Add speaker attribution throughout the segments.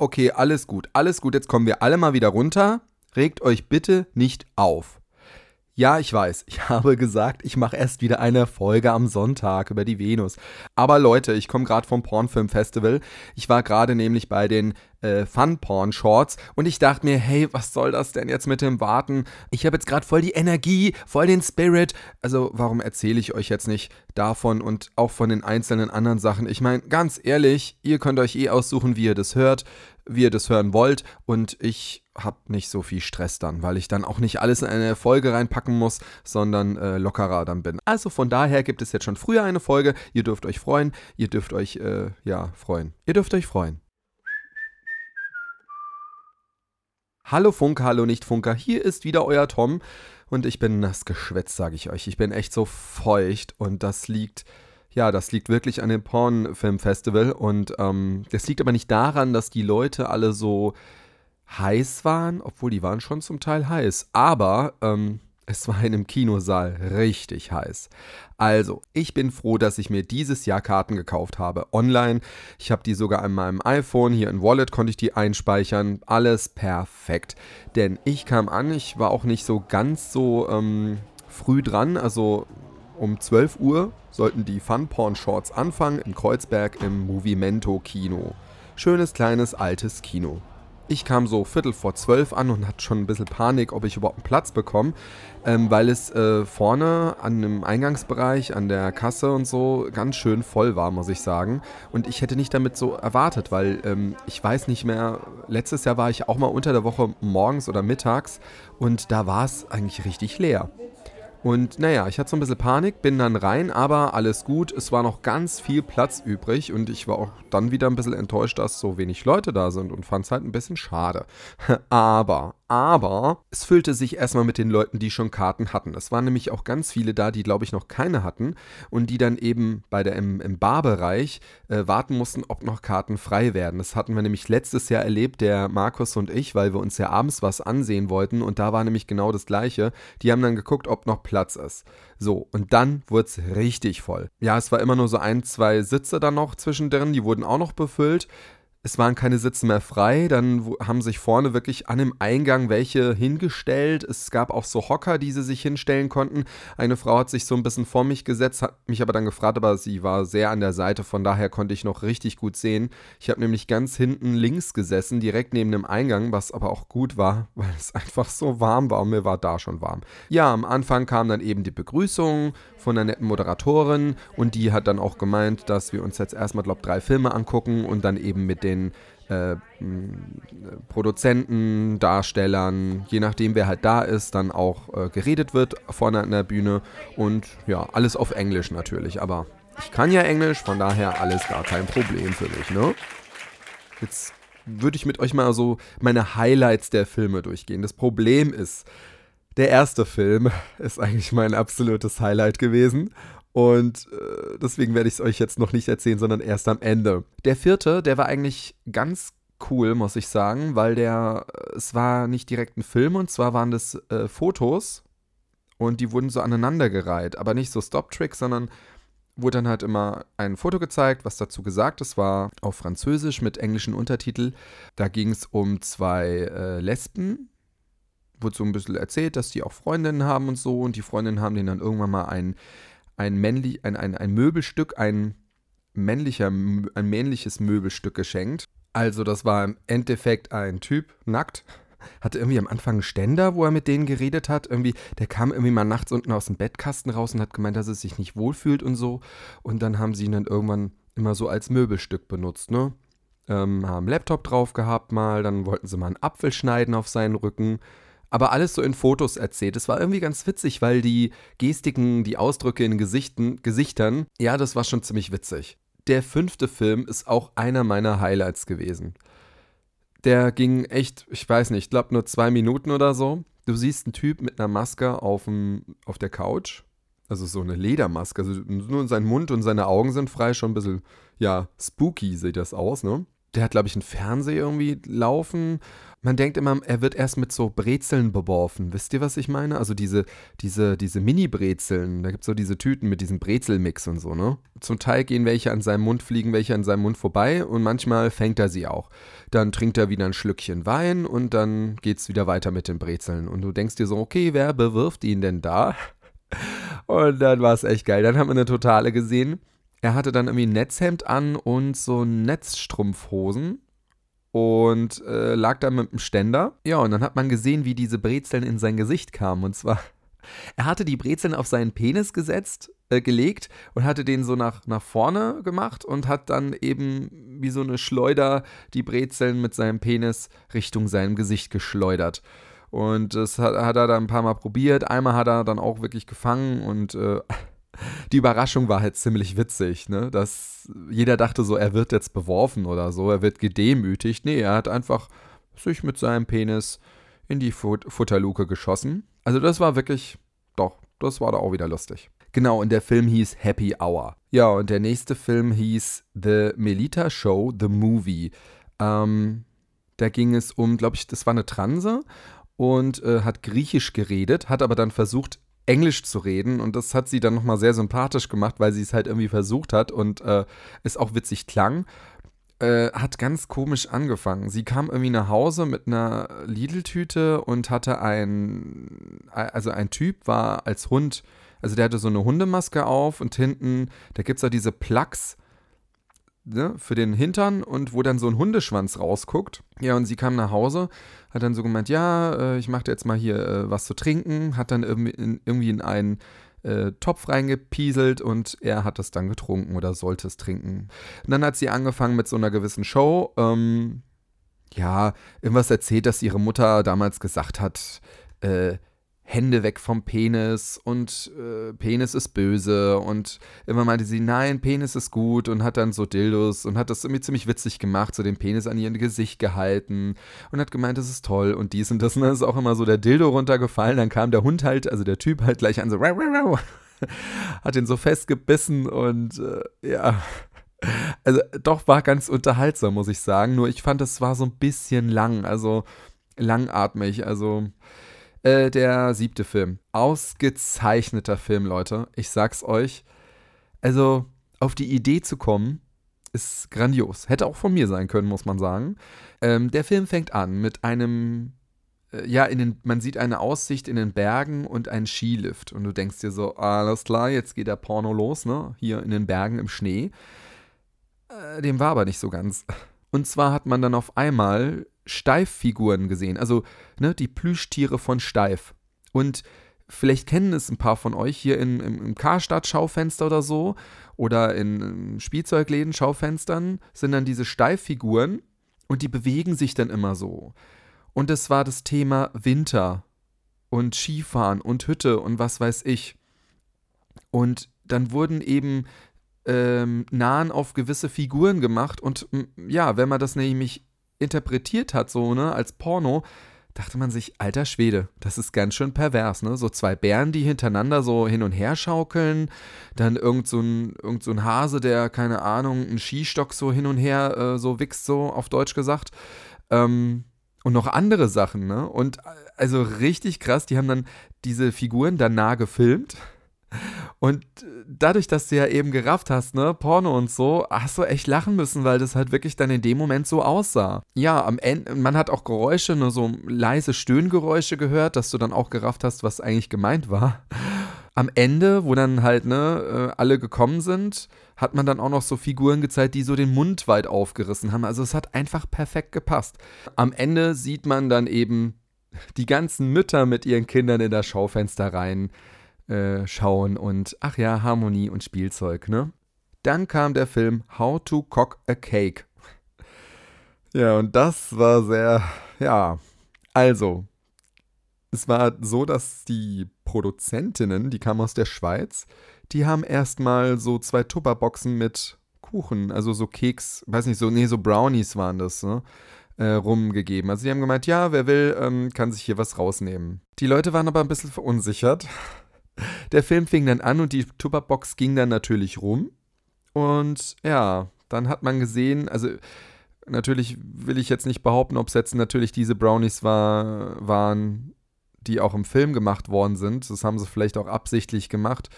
Speaker 1: Okay, alles gut, alles gut. Jetzt kommen wir alle mal wieder runter. Regt euch bitte nicht auf. Ja, ich weiß, ich habe gesagt, ich mache erst wieder eine Folge am Sonntag über die Venus. Aber Leute, ich komme gerade vom Pornfilm Festival. Ich war gerade nämlich bei den äh, Fun-Porn-Shorts und ich dachte mir, hey, was soll das denn jetzt mit dem Warten? Ich habe jetzt gerade voll die Energie, voll den Spirit. Also warum erzähle ich euch jetzt nicht davon und auch von den einzelnen anderen Sachen? Ich meine, ganz ehrlich, ihr könnt euch eh aussuchen, wie ihr das hört wie ihr das hören wollt. Und ich habe nicht so viel Stress dann, weil ich dann auch nicht alles in eine Folge reinpacken muss, sondern äh, lockerer dann bin. Also von daher gibt es jetzt schon früher eine Folge. Ihr dürft euch freuen. Ihr dürft euch, äh, ja, freuen. Ihr dürft euch freuen. Hallo Funker, hallo Nicht-Funker, hier ist wieder euer Tom und ich bin nass geschwätzt, sage ich euch. Ich bin echt so feucht und das liegt ja, das liegt wirklich an dem Pornfilmfestival und ähm, das liegt aber nicht daran, dass die Leute alle so heiß waren, obwohl die waren schon zum Teil heiß, aber ähm, es war in einem Kinosaal richtig heiß. Also, ich bin froh, dass ich mir dieses Jahr Karten gekauft habe. Online. Ich habe die sogar an meinem iPhone. Hier in Wallet konnte ich die einspeichern. Alles perfekt. Denn ich kam an, ich war auch nicht so ganz so ähm, früh dran. Also um 12 Uhr sollten die Fun-Porn-Shorts anfangen in Kreuzberg im Movimento Kino. Schönes kleines altes Kino. Ich kam so Viertel vor zwölf an und hatte schon ein bisschen Panik, ob ich überhaupt einen Platz bekomme, ähm, weil es äh, vorne an dem Eingangsbereich, an der Kasse und so ganz schön voll war, muss ich sagen. Und ich hätte nicht damit so erwartet, weil ähm, ich weiß nicht mehr, letztes Jahr war ich auch mal unter der Woche morgens oder mittags und da war es eigentlich richtig leer. Und naja, ich hatte so ein bisschen Panik, bin dann rein, aber alles gut. Es war noch ganz viel Platz übrig und ich war auch dann wieder ein bisschen enttäuscht, dass so wenig Leute da sind und fand es halt ein bisschen schade. aber, aber es füllte sich erstmal mit den Leuten, die schon Karten hatten. Es waren nämlich auch ganz viele da, die glaube ich noch keine hatten und die dann eben bei der im, im Barbereich äh, warten mussten, ob noch Karten frei werden. Das hatten wir nämlich letztes Jahr erlebt, der Markus und ich, weil wir uns ja abends was ansehen wollten und da war nämlich genau das gleiche. Die haben dann geguckt, ob noch Platz ist. So, und dann wurde es richtig voll. Ja, es war immer nur so ein, zwei Sitze dann noch zwischendrin, die wurden auch noch befüllt es waren keine Sitze mehr frei. Dann haben sich vorne wirklich an dem Eingang welche hingestellt. Es gab auch so Hocker, die sie sich hinstellen konnten. Eine Frau hat sich so ein bisschen vor mich gesetzt, hat mich aber dann gefragt, aber sie war sehr an der Seite, von daher konnte ich noch richtig gut sehen. Ich habe nämlich ganz hinten links gesessen, direkt neben dem Eingang, was aber auch gut war, weil es einfach so warm war und mir war da schon warm. Ja, am Anfang kam dann eben die Begrüßung von einer netten Moderatorin und die hat dann auch gemeint, dass wir uns jetzt erstmal, glaube ich, drei Filme angucken und dann eben mit den äh, Produzenten, Darstellern, je nachdem wer halt da ist, dann auch äh, geredet wird vorne an der Bühne und ja, alles auf Englisch natürlich, aber ich kann ja Englisch, von daher alles gar kein Problem für mich, ne? Jetzt würde ich mit euch mal so meine Highlights der Filme durchgehen. Das Problem ist, der erste Film ist eigentlich mein absolutes Highlight gewesen. Und äh, deswegen werde ich es euch jetzt noch nicht erzählen, sondern erst am Ende. Der vierte, der war eigentlich ganz cool, muss ich sagen, weil der, äh, es war nicht direkt ein Film und zwar waren das äh, Fotos und die wurden so aneinandergereiht, aber nicht so Stop-Trick, sondern wurde dann halt immer ein Foto gezeigt, was dazu gesagt ist, war auf Französisch mit englischen Untertitel. Da ging es um zwei äh, Lesben, wurde so ein bisschen erzählt, dass die auch Freundinnen haben und so. Und die Freundinnen haben denen dann irgendwann mal ein, ein, männlich, ein, ein, ein Möbelstück, ein, männlicher, ein männliches Möbelstück geschenkt. Also das war im Endeffekt ein Typ, nackt, hatte irgendwie am Anfang einen Ständer, wo er mit denen geredet hat. Irgendwie, der kam irgendwie mal nachts unten aus dem Bettkasten raus und hat gemeint, dass er sich nicht wohlfühlt und so. Und dann haben sie ihn dann irgendwann immer so als Möbelstück benutzt, ne? Ähm, haben Laptop drauf gehabt mal, dann wollten sie mal einen Apfel schneiden auf seinen Rücken aber alles so in Fotos erzählt. Es war irgendwie ganz witzig, weil die Gestiken, die Ausdrücke in Gesichten, Gesichtern, ja, das war schon ziemlich witzig. Der fünfte Film ist auch einer meiner Highlights gewesen. Der ging echt, ich weiß nicht, ich glaube nur zwei Minuten oder so. Du siehst einen Typ mit einer Maske auf, dem, auf der Couch. Also so eine Ledermaske. Also nur sein Mund und seine Augen sind frei, schon ein bisschen, ja, spooky sieht das aus, ne? Der hat, glaube ich, einen Fernseher irgendwie laufen. Man denkt immer, er wird erst mit so Brezeln beworfen. Wisst ihr, was ich meine? Also diese, diese, diese Mini-Brezeln. Da gibt es so diese Tüten mit diesem Brezelmix und so, ne? Zum Teil gehen welche an seinem Mund, fliegen welche an seinem Mund vorbei und manchmal fängt er sie auch. Dann trinkt er wieder ein Schlückchen Wein und dann geht es wieder weiter mit den Brezeln. Und du denkst dir so, okay, wer bewirft ihn denn da? Und dann war es echt geil. Dann haben wir eine Totale gesehen. Er hatte dann irgendwie ein Netzhemd an und so Netzstrumpfhosen und äh, lag da mit dem Ständer. Ja, und dann hat man gesehen, wie diese Brezeln in sein Gesicht kamen. Und zwar, er hatte die Brezeln auf seinen Penis gesetzt, äh, gelegt und hatte den so nach, nach vorne gemacht und hat dann eben wie so eine Schleuder die Brezeln mit seinem Penis Richtung seinem Gesicht geschleudert. Und das hat, hat er dann ein paar Mal probiert. Einmal hat er dann auch wirklich gefangen und äh, die Überraschung war halt ziemlich witzig, ne? Dass jeder dachte so, er wird jetzt beworfen oder so, er wird gedemütigt. Nee, er hat einfach sich mit seinem Penis in die Fut Futterluke geschossen. Also das war wirklich, doch, das war da auch wieder lustig. Genau, und der Film hieß Happy Hour. Ja, und der nächste Film hieß The Melita Show, The Movie. Ähm, da ging es um, glaube ich, das war eine Transe und äh, hat Griechisch geredet, hat aber dann versucht, Englisch zu reden und das hat sie dann nochmal sehr sympathisch gemacht, weil sie es halt irgendwie versucht hat und äh, es auch witzig klang. Äh, hat ganz komisch angefangen. Sie kam irgendwie nach Hause mit einer Lidl-Tüte und hatte ein, also ein Typ war als Hund, also der hatte so eine Hundemaske auf und hinten, da gibt es auch diese Plugs, ne, für den Hintern und wo dann so ein Hundeschwanz rausguckt. Ja, und sie kam nach Hause, hat dann so gemeint, ja, äh, ich mache jetzt mal hier äh, was zu trinken, hat dann irgendwie in, irgendwie in einen äh, Topf reingepieselt und er hat es dann getrunken oder sollte es trinken. Und dann hat sie angefangen mit so einer gewissen Show, ähm, ja, irgendwas erzählt, dass ihre Mutter damals gesagt hat, äh, Hände weg vom Penis und äh, Penis ist böse und immer meinte sie, nein, Penis ist gut und hat dann so Dildos und hat das irgendwie ziemlich witzig gemacht, so den Penis an ihr Gesicht gehalten und hat gemeint, das ist toll und dies und das. Und dann ist auch immer so der Dildo runtergefallen, dann kam der Hund halt, also der Typ halt gleich an so hat ihn so festgebissen und äh, ja, also doch war ganz unterhaltsam, muss ich sagen, nur ich fand, es war so ein bisschen lang, also langatmig, also äh, der siebte Film. Ausgezeichneter Film, Leute. Ich sag's euch. Also, auf die Idee zu kommen, ist grandios. Hätte auch von mir sein können, muss man sagen. Ähm, der Film fängt an mit einem, äh, ja, in den, man sieht eine Aussicht in den Bergen und einen Skilift. Und du denkst dir so, alles klar, jetzt geht der Porno los, ne? Hier in den Bergen im Schnee. Äh, dem war aber nicht so ganz. Und zwar hat man dann auf einmal Steif-Figuren gesehen, also ne, die Plüschtiere von Steif. Und vielleicht kennen es ein paar von euch hier in, im, im Karstadt-Schaufenster oder so oder in, Spielzeugläden, Schaufenstern, sind dann diese Steiffiguren und die bewegen sich dann immer so. Und es war das Thema Winter und Skifahren und Hütte und was weiß ich. Und dann wurden eben ähm, Nahen auf gewisse Figuren gemacht und ja, wenn man das nämlich interpretiert hat, so, ne, als Porno, dachte man sich, alter Schwede, das ist ganz schön pervers, ne? So zwei Bären, die hintereinander so hin und her schaukeln, dann irgend so ein, irgend so ein Hase, der, keine Ahnung, einen Skistock so hin und her äh, so wichst, so auf Deutsch gesagt. Ähm, und noch andere Sachen, ne? Und äh, also richtig krass, die haben dann diese Figuren dann nah gefilmt und dadurch, dass du ja eben gerafft hast, ne, Porno und so, hast du echt lachen müssen, weil das halt wirklich dann in dem Moment so aussah. Ja, am Ende, man hat auch Geräusche, nur so leise Stöhngeräusche gehört, dass du dann auch gerafft hast, was eigentlich gemeint war. Am Ende, wo dann halt, ne, äh, alle gekommen sind, hat man dann auch noch so Figuren gezeigt, die so den Mund weit aufgerissen haben. Also es hat einfach perfekt gepasst. Am Ende sieht man dann eben die ganzen Mütter mit ihren Kindern in das Schaufenster rein äh, schauen und ach ja, Harmonie und Spielzeug, ne? Dann kam der Film How to Cock a Cake. Ja, und das war sehr, ja, also, es war so, dass die Produzentinnen, die kamen aus der Schweiz, die haben erstmal so zwei Tupperboxen mit Kuchen, also so Keks, weiß nicht, so, nee, so Brownies waren das, ne? Äh, rumgegeben. Also die haben gemeint, ja, wer will, ähm, kann sich hier was rausnehmen. Die Leute waren aber ein bisschen verunsichert, der Film fing dann an und die Tupperbox ging dann natürlich rum. Und ja, dann hat man gesehen, also Natürlich will ich jetzt nicht behaupten, ob es jetzt natürlich diese Brownies war, waren, die auch im Film gemacht worden sind. Das haben sie vielleicht auch absichtlich gemacht.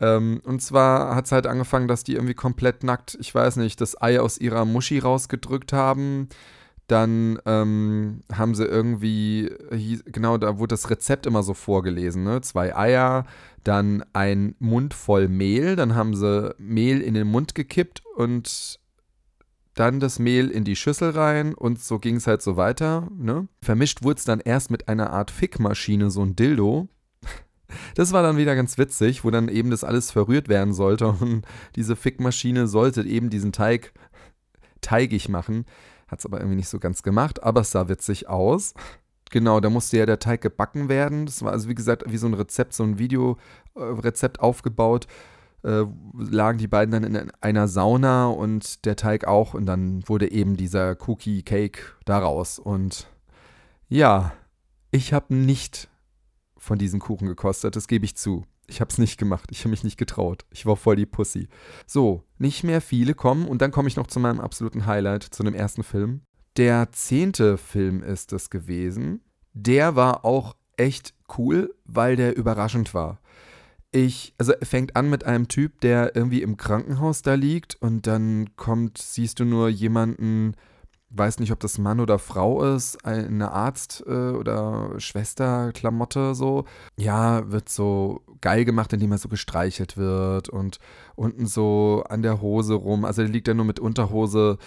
Speaker 1: Ähm, und zwar hat es halt angefangen, dass die irgendwie komplett nackt, ich weiß nicht, das Ei aus ihrer Muschi rausgedrückt haben. Dann ähm, haben sie irgendwie, genau, da wurde das Rezept immer so vorgelesen, ne? Zwei Eier, dann ein Mund voll Mehl, dann haben sie Mehl in den Mund gekippt und dann das Mehl in die Schüssel rein und so ging es halt so weiter. Ne? Vermischt wurde es dann erst mit einer Art Fickmaschine, so ein Dildo. Das war dann wieder ganz witzig, wo dann eben das alles verrührt werden sollte und diese Fickmaschine sollte eben diesen Teig teigig machen. Hat es aber irgendwie nicht so ganz gemacht, aber es sah witzig aus. Genau, da musste ja der Teig gebacken werden. Das war also wie gesagt wie so ein Rezept, so ein Videorezept aufgebaut äh, lagen die beiden dann in einer Sauna und der Teig auch und dann wurde eben dieser Cookie Cake daraus und ja, ich habe nicht von diesem Kuchen gekostet, das gebe ich zu. Ich habe es nicht gemacht, ich habe mich nicht getraut. Ich war voll die Pussy. So, nicht mehr viele kommen und dann komme ich noch zu meinem absoluten Highlight, zu dem ersten Film. Der zehnte Film ist es gewesen. Der war auch echt cool, weil der überraschend war ich, also fängt an mit einem Typ, der irgendwie im Krankenhaus da liegt und dann kommt, siehst du nur jemanden, weiß nicht, ob das Mann oder Frau ist, eine Arzt- äh, oder Schwester-Klamotte so. Ja, wird so geil gemacht, indem er so gestreichelt wird und unten so an der Hose rum. Also der liegt ja nur mit Unterhose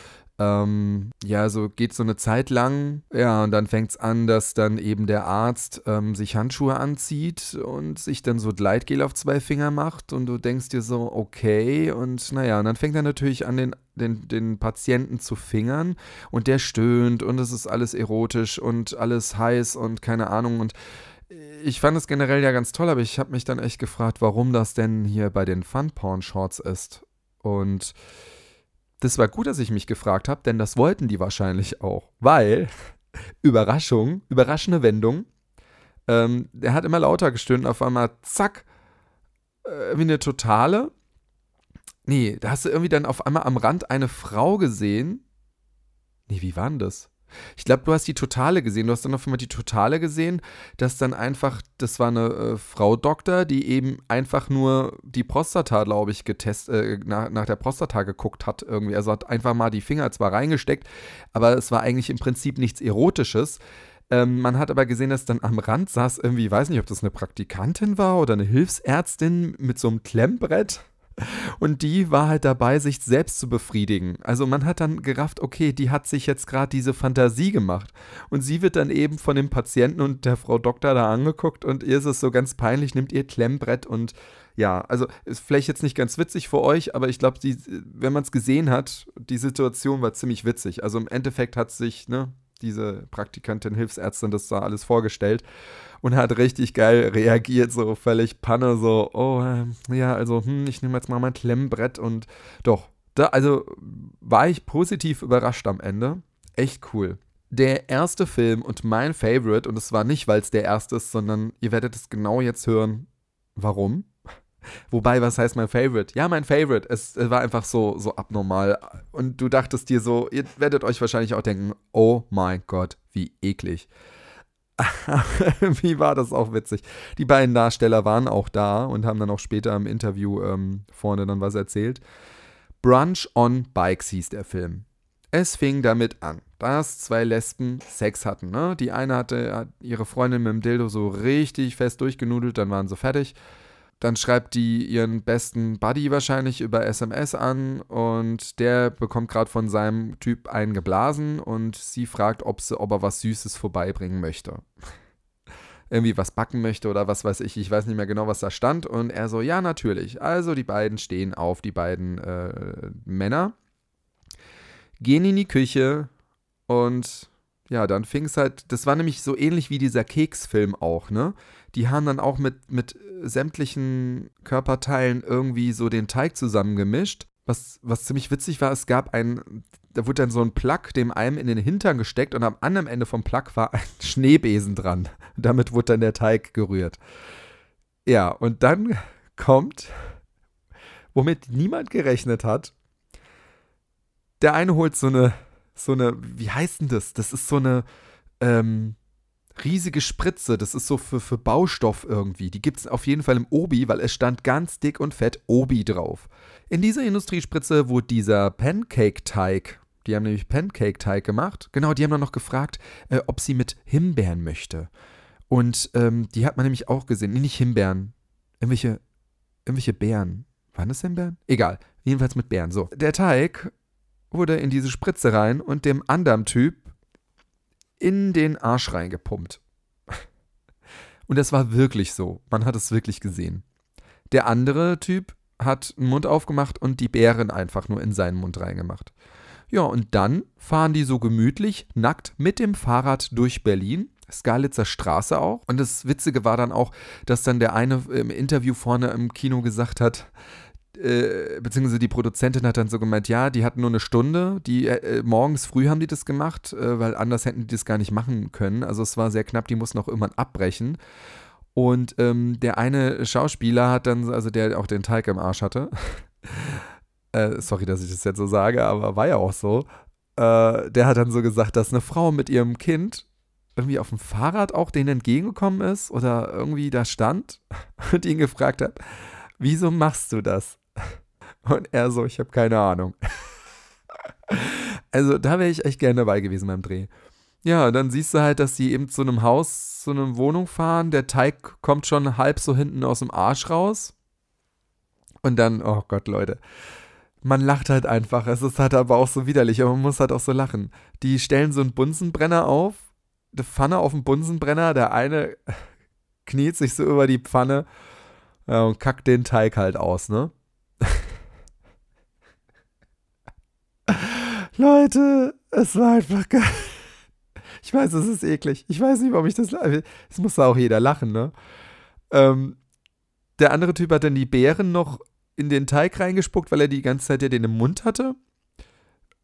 Speaker 1: ähm, ja, so geht so eine Zeit lang. Ja, und dann fängt es an, dass dann eben der Arzt ähm, sich Handschuhe anzieht und sich dann so Gleitgel auf zwei Finger macht und du denkst dir so, okay. Und naja, und dann fängt er natürlich an, den, den, den Patienten zu fingern und der stöhnt und es ist alles erotisch und alles heiß und keine Ahnung und ich fand es generell ja ganz toll, aber ich habe mich dann echt gefragt, warum das denn hier bei den Fun-Porn-Shorts ist. Und das war gut, dass ich mich gefragt habe, denn das wollten die wahrscheinlich auch. Weil, Überraschung, überraschende Wendung, ähm, der hat immer lauter gestöhnt, auf einmal zack, äh, wie eine totale. Nee, da hast du irgendwie dann auf einmal am Rand eine Frau gesehen. Nee, wie war denn das? Ich glaube, du hast die Totale gesehen. Du hast dann auf einmal die Totale gesehen, dass dann einfach, das war eine äh, Frau Doktor, die eben einfach nur die Prostata, glaube ich, getestet, äh, nach, nach der Prostata geguckt hat irgendwie. Also hat einfach mal die Finger zwar reingesteckt, aber es war eigentlich im Prinzip nichts Erotisches. Ähm, man hat aber gesehen, dass dann am Rand saß irgendwie, weiß nicht, ob das eine Praktikantin war oder eine Hilfsärztin mit so einem Klemmbrett und die war halt dabei, sich selbst zu befriedigen. Also man hat dann gerafft, okay, die hat sich jetzt gerade diese Fantasie gemacht. Und sie wird dann eben von dem Patienten und der Frau Doktor da angeguckt und ihr ist es so ganz peinlich, nimmt ihr Klemmbrett und ja, also ist vielleicht jetzt nicht ganz witzig für euch, aber ich glaube, wenn man es gesehen hat, die Situation war ziemlich witzig. Also im Endeffekt hat sich, ne, diese Praktikantin, Hilfsärztin das da alles vorgestellt und hat richtig geil reagiert, so völlig Panne, so, oh, äh, ja, also, hm, ich nehme jetzt mal mein Klemmbrett und doch, da, also war ich positiv überrascht am Ende. Echt cool. Der erste Film und mein Favorite, und es war nicht, weil es der erste ist, sondern ihr werdet es genau jetzt hören, warum. Wobei, was heißt mein Favorite? Ja, mein Favorite. Es, war einfach so, so abnormal. Und du dachtest dir so, ihr werdet euch wahrscheinlich auch denken, oh mein Gott, wie eklig. Wie war das auch witzig. Die beiden Darsteller waren auch da und haben dann auch später im Interview ähm, vorne dann was erzählt. Brunch on Bikes hieß der Film. Es fing damit an, dass zwei Lesben Sex hatten. Ne? Die eine hatte hat ihre Freundin mit dem Dildo so richtig fest durchgenudelt, dann waren sie fertig. Dann schreibt die ihren besten Buddy wahrscheinlich über SMS an und der bekommt gerade von seinem Typ einen geblasen und sie fragt, ob, sie, ob er was Süßes vorbeibringen möchte. Irgendwie was backen möchte oder was weiß ich. Ich weiß nicht mehr genau, was da stand. Und er so, ja, natürlich. Also die beiden stehen auf, die beiden äh, Männer, gehen in die Küche und ja, dann fing es halt, das war nämlich so ähnlich wie dieser Keksfilm auch, ne? Die haben dann auch mit, mit sämtlichen Körperteilen irgendwie so den Teig zusammengemischt. Was, was ziemlich witzig war, es gab ein, da wurde dann so ein Plug dem einem in den Hintern gesteckt und am anderen Ende vom Plug war ein Schneebesen dran. Damit wurde dann der Teig gerührt. Ja, und dann kommt, womit niemand gerechnet hat, der eine holt so eine so eine, wie heißt denn das? Das ist so eine ähm, riesige Spritze. Das ist so für, für Baustoff irgendwie. Die gibt es auf jeden Fall im Obi, weil es stand ganz dick und fett Obi drauf. In dieser Industriespritze wurde dieser Pancake-Teig, die haben nämlich Pancake-Teig gemacht. Genau, die haben dann noch gefragt, äh, ob sie mit Himbeeren möchte. Und ähm, die hat man nämlich auch gesehen. Nee, nicht Himbeeren. Irgendwelche, irgendwelche Beeren. Waren das Himbeeren? Egal. Jedenfalls mit Beeren. So. Der Teig wurde in diese Spritze rein und dem anderen Typ in den Arsch reingepumpt. Und das war wirklich so. Man hat es wirklich gesehen. Der andere Typ hat einen Mund aufgemacht und die Beeren einfach nur in seinen Mund reingemacht. Ja, und dann fahren die so gemütlich, nackt mit dem Fahrrad durch Berlin. Skalitzer Straße auch. Und das Witzige war dann auch, dass dann der eine im Interview vorne im Kino gesagt hat, äh, beziehungsweise die Produzentin hat dann so gemeint, ja, die hatten nur eine Stunde, die äh, morgens früh haben die das gemacht, äh, weil anders hätten die das gar nicht machen können. Also es war sehr knapp, die mussten auch irgendwann abbrechen. Und ähm, der eine Schauspieler hat dann, also der auch den Teig im Arsch hatte, äh, sorry, dass ich das jetzt so sage, aber war ja auch so, äh, der hat dann so gesagt, dass eine Frau mit ihrem Kind irgendwie auf dem Fahrrad auch denen entgegengekommen ist oder irgendwie da stand und ihn gefragt hat, wieso machst du das? Und er so, ich habe keine Ahnung. also da wäre ich echt gerne dabei gewesen beim Dreh. Ja, dann siehst du halt, dass sie eben zu einem Haus, zu einer Wohnung fahren. Der Teig kommt schon halb so hinten aus dem Arsch raus. Und dann, oh Gott, Leute. Man lacht halt einfach. Es ist halt aber auch so widerlich, aber man muss halt auch so lachen. Die stellen so einen Bunsenbrenner auf. Eine Pfanne auf dem Bunsenbrenner. Der eine kniet sich so über die Pfanne ja, und kackt den Teig halt aus, ne? Leute, es war einfach geil. Ich weiß, es ist eklig. Ich weiß nicht, warum ich das. Es muss da auch jeder lachen, ne? Ähm, der andere Typ hat dann die Beeren noch in den Teig reingespuckt, weil er die ganze Zeit ja den im Mund hatte.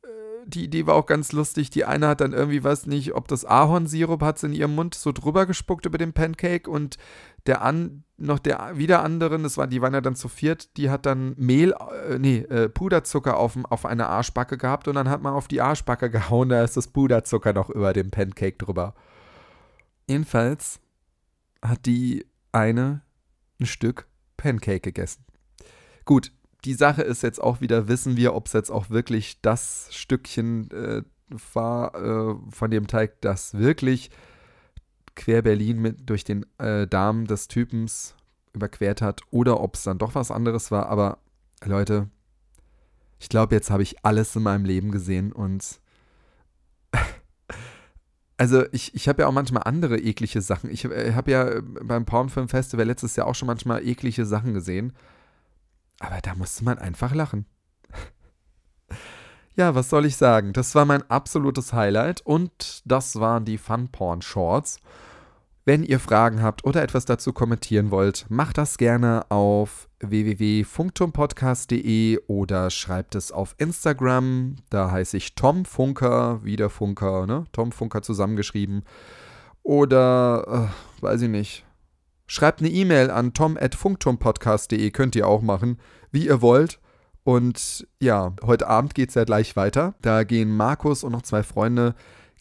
Speaker 1: Äh, die Idee war auch ganz lustig. Die eine hat dann irgendwie, weiß nicht, ob das Ahornsirup hat sie in ihrem Mund so drüber gespuckt über den Pancake und der an, noch der wieder anderen, das war, die waren ja dann zu viert, die hat dann Mehl, äh, nee, äh, Puderzucker auf, auf eine Arschbacke gehabt und dann hat man auf die Arschbacke gehauen, da ist das Puderzucker noch über dem Pancake drüber. Jedenfalls hat die eine ein Stück Pancake gegessen. Gut, die Sache ist jetzt auch wieder, wissen wir, ob es jetzt auch wirklich das Stückchen äh, war äh, von dem Teig, das wirklich quer Berlin mit durch den äh, Darm des Typens überquert hat oder ob es dann doch was anderes war. Aber Leute, ich glaube, jetzt habe ich alles in meinem Leben gesehen und also ich, ich habe ja auch manchmal andere eklige Sachen. Ich äh, habe ja beim Pornfilm Festival letztes Jahr auch schon manchmal eklige Sachen gesehen. Aber da musste man einfach lachen. ja, was soll ich sagen? Das war mein absolutes Highlight und das waren die Fun Porn Shorts. Wenn ihr Fragen habt oder etwas dazu kommentieren wollt, macht das gerne auf www.funktumpodcast.de oder schreibt es auf Instagram. Da heiße ich Tom Funker, wieder Funker, ne? Tom Funker zusammengeschrieben. Oder, äh, weiß ich nicht. Schreibt eine E-Mail an tom.funktumpodcast.de, könnt ihr auch machen, wie ihr wollt. Und ja, heute Abend geht es ja gleich weiter. Da gehen Markus und noch zwei Freunde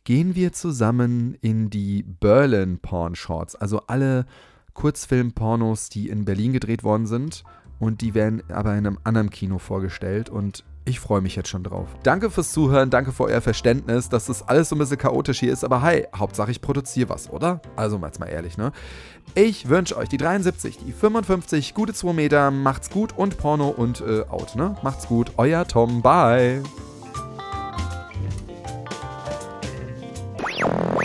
Speaker 1: gehen wir zusammen in die Berlin Porn Shorts. Also alle Kurzfilm-Pornos, die in Berlin gedreht worden sind. Und die werden aber in einem anderen Kino vorgestellt. Und ich freue mich jetzt schon drauf. Danke fürs Zuhören, danke für euer Verständnis, dass das alles so ein bisschen chaotisch hier ist. Aber hey, Hauptsache ich produziere was, oder? Also mal mal ehrlich, ne? Ich wünsche euch die 73, die 55, gute 2 Meter, macht's gut und Porno und äh, out, ne? Macht's gut, euer Tom, bye. you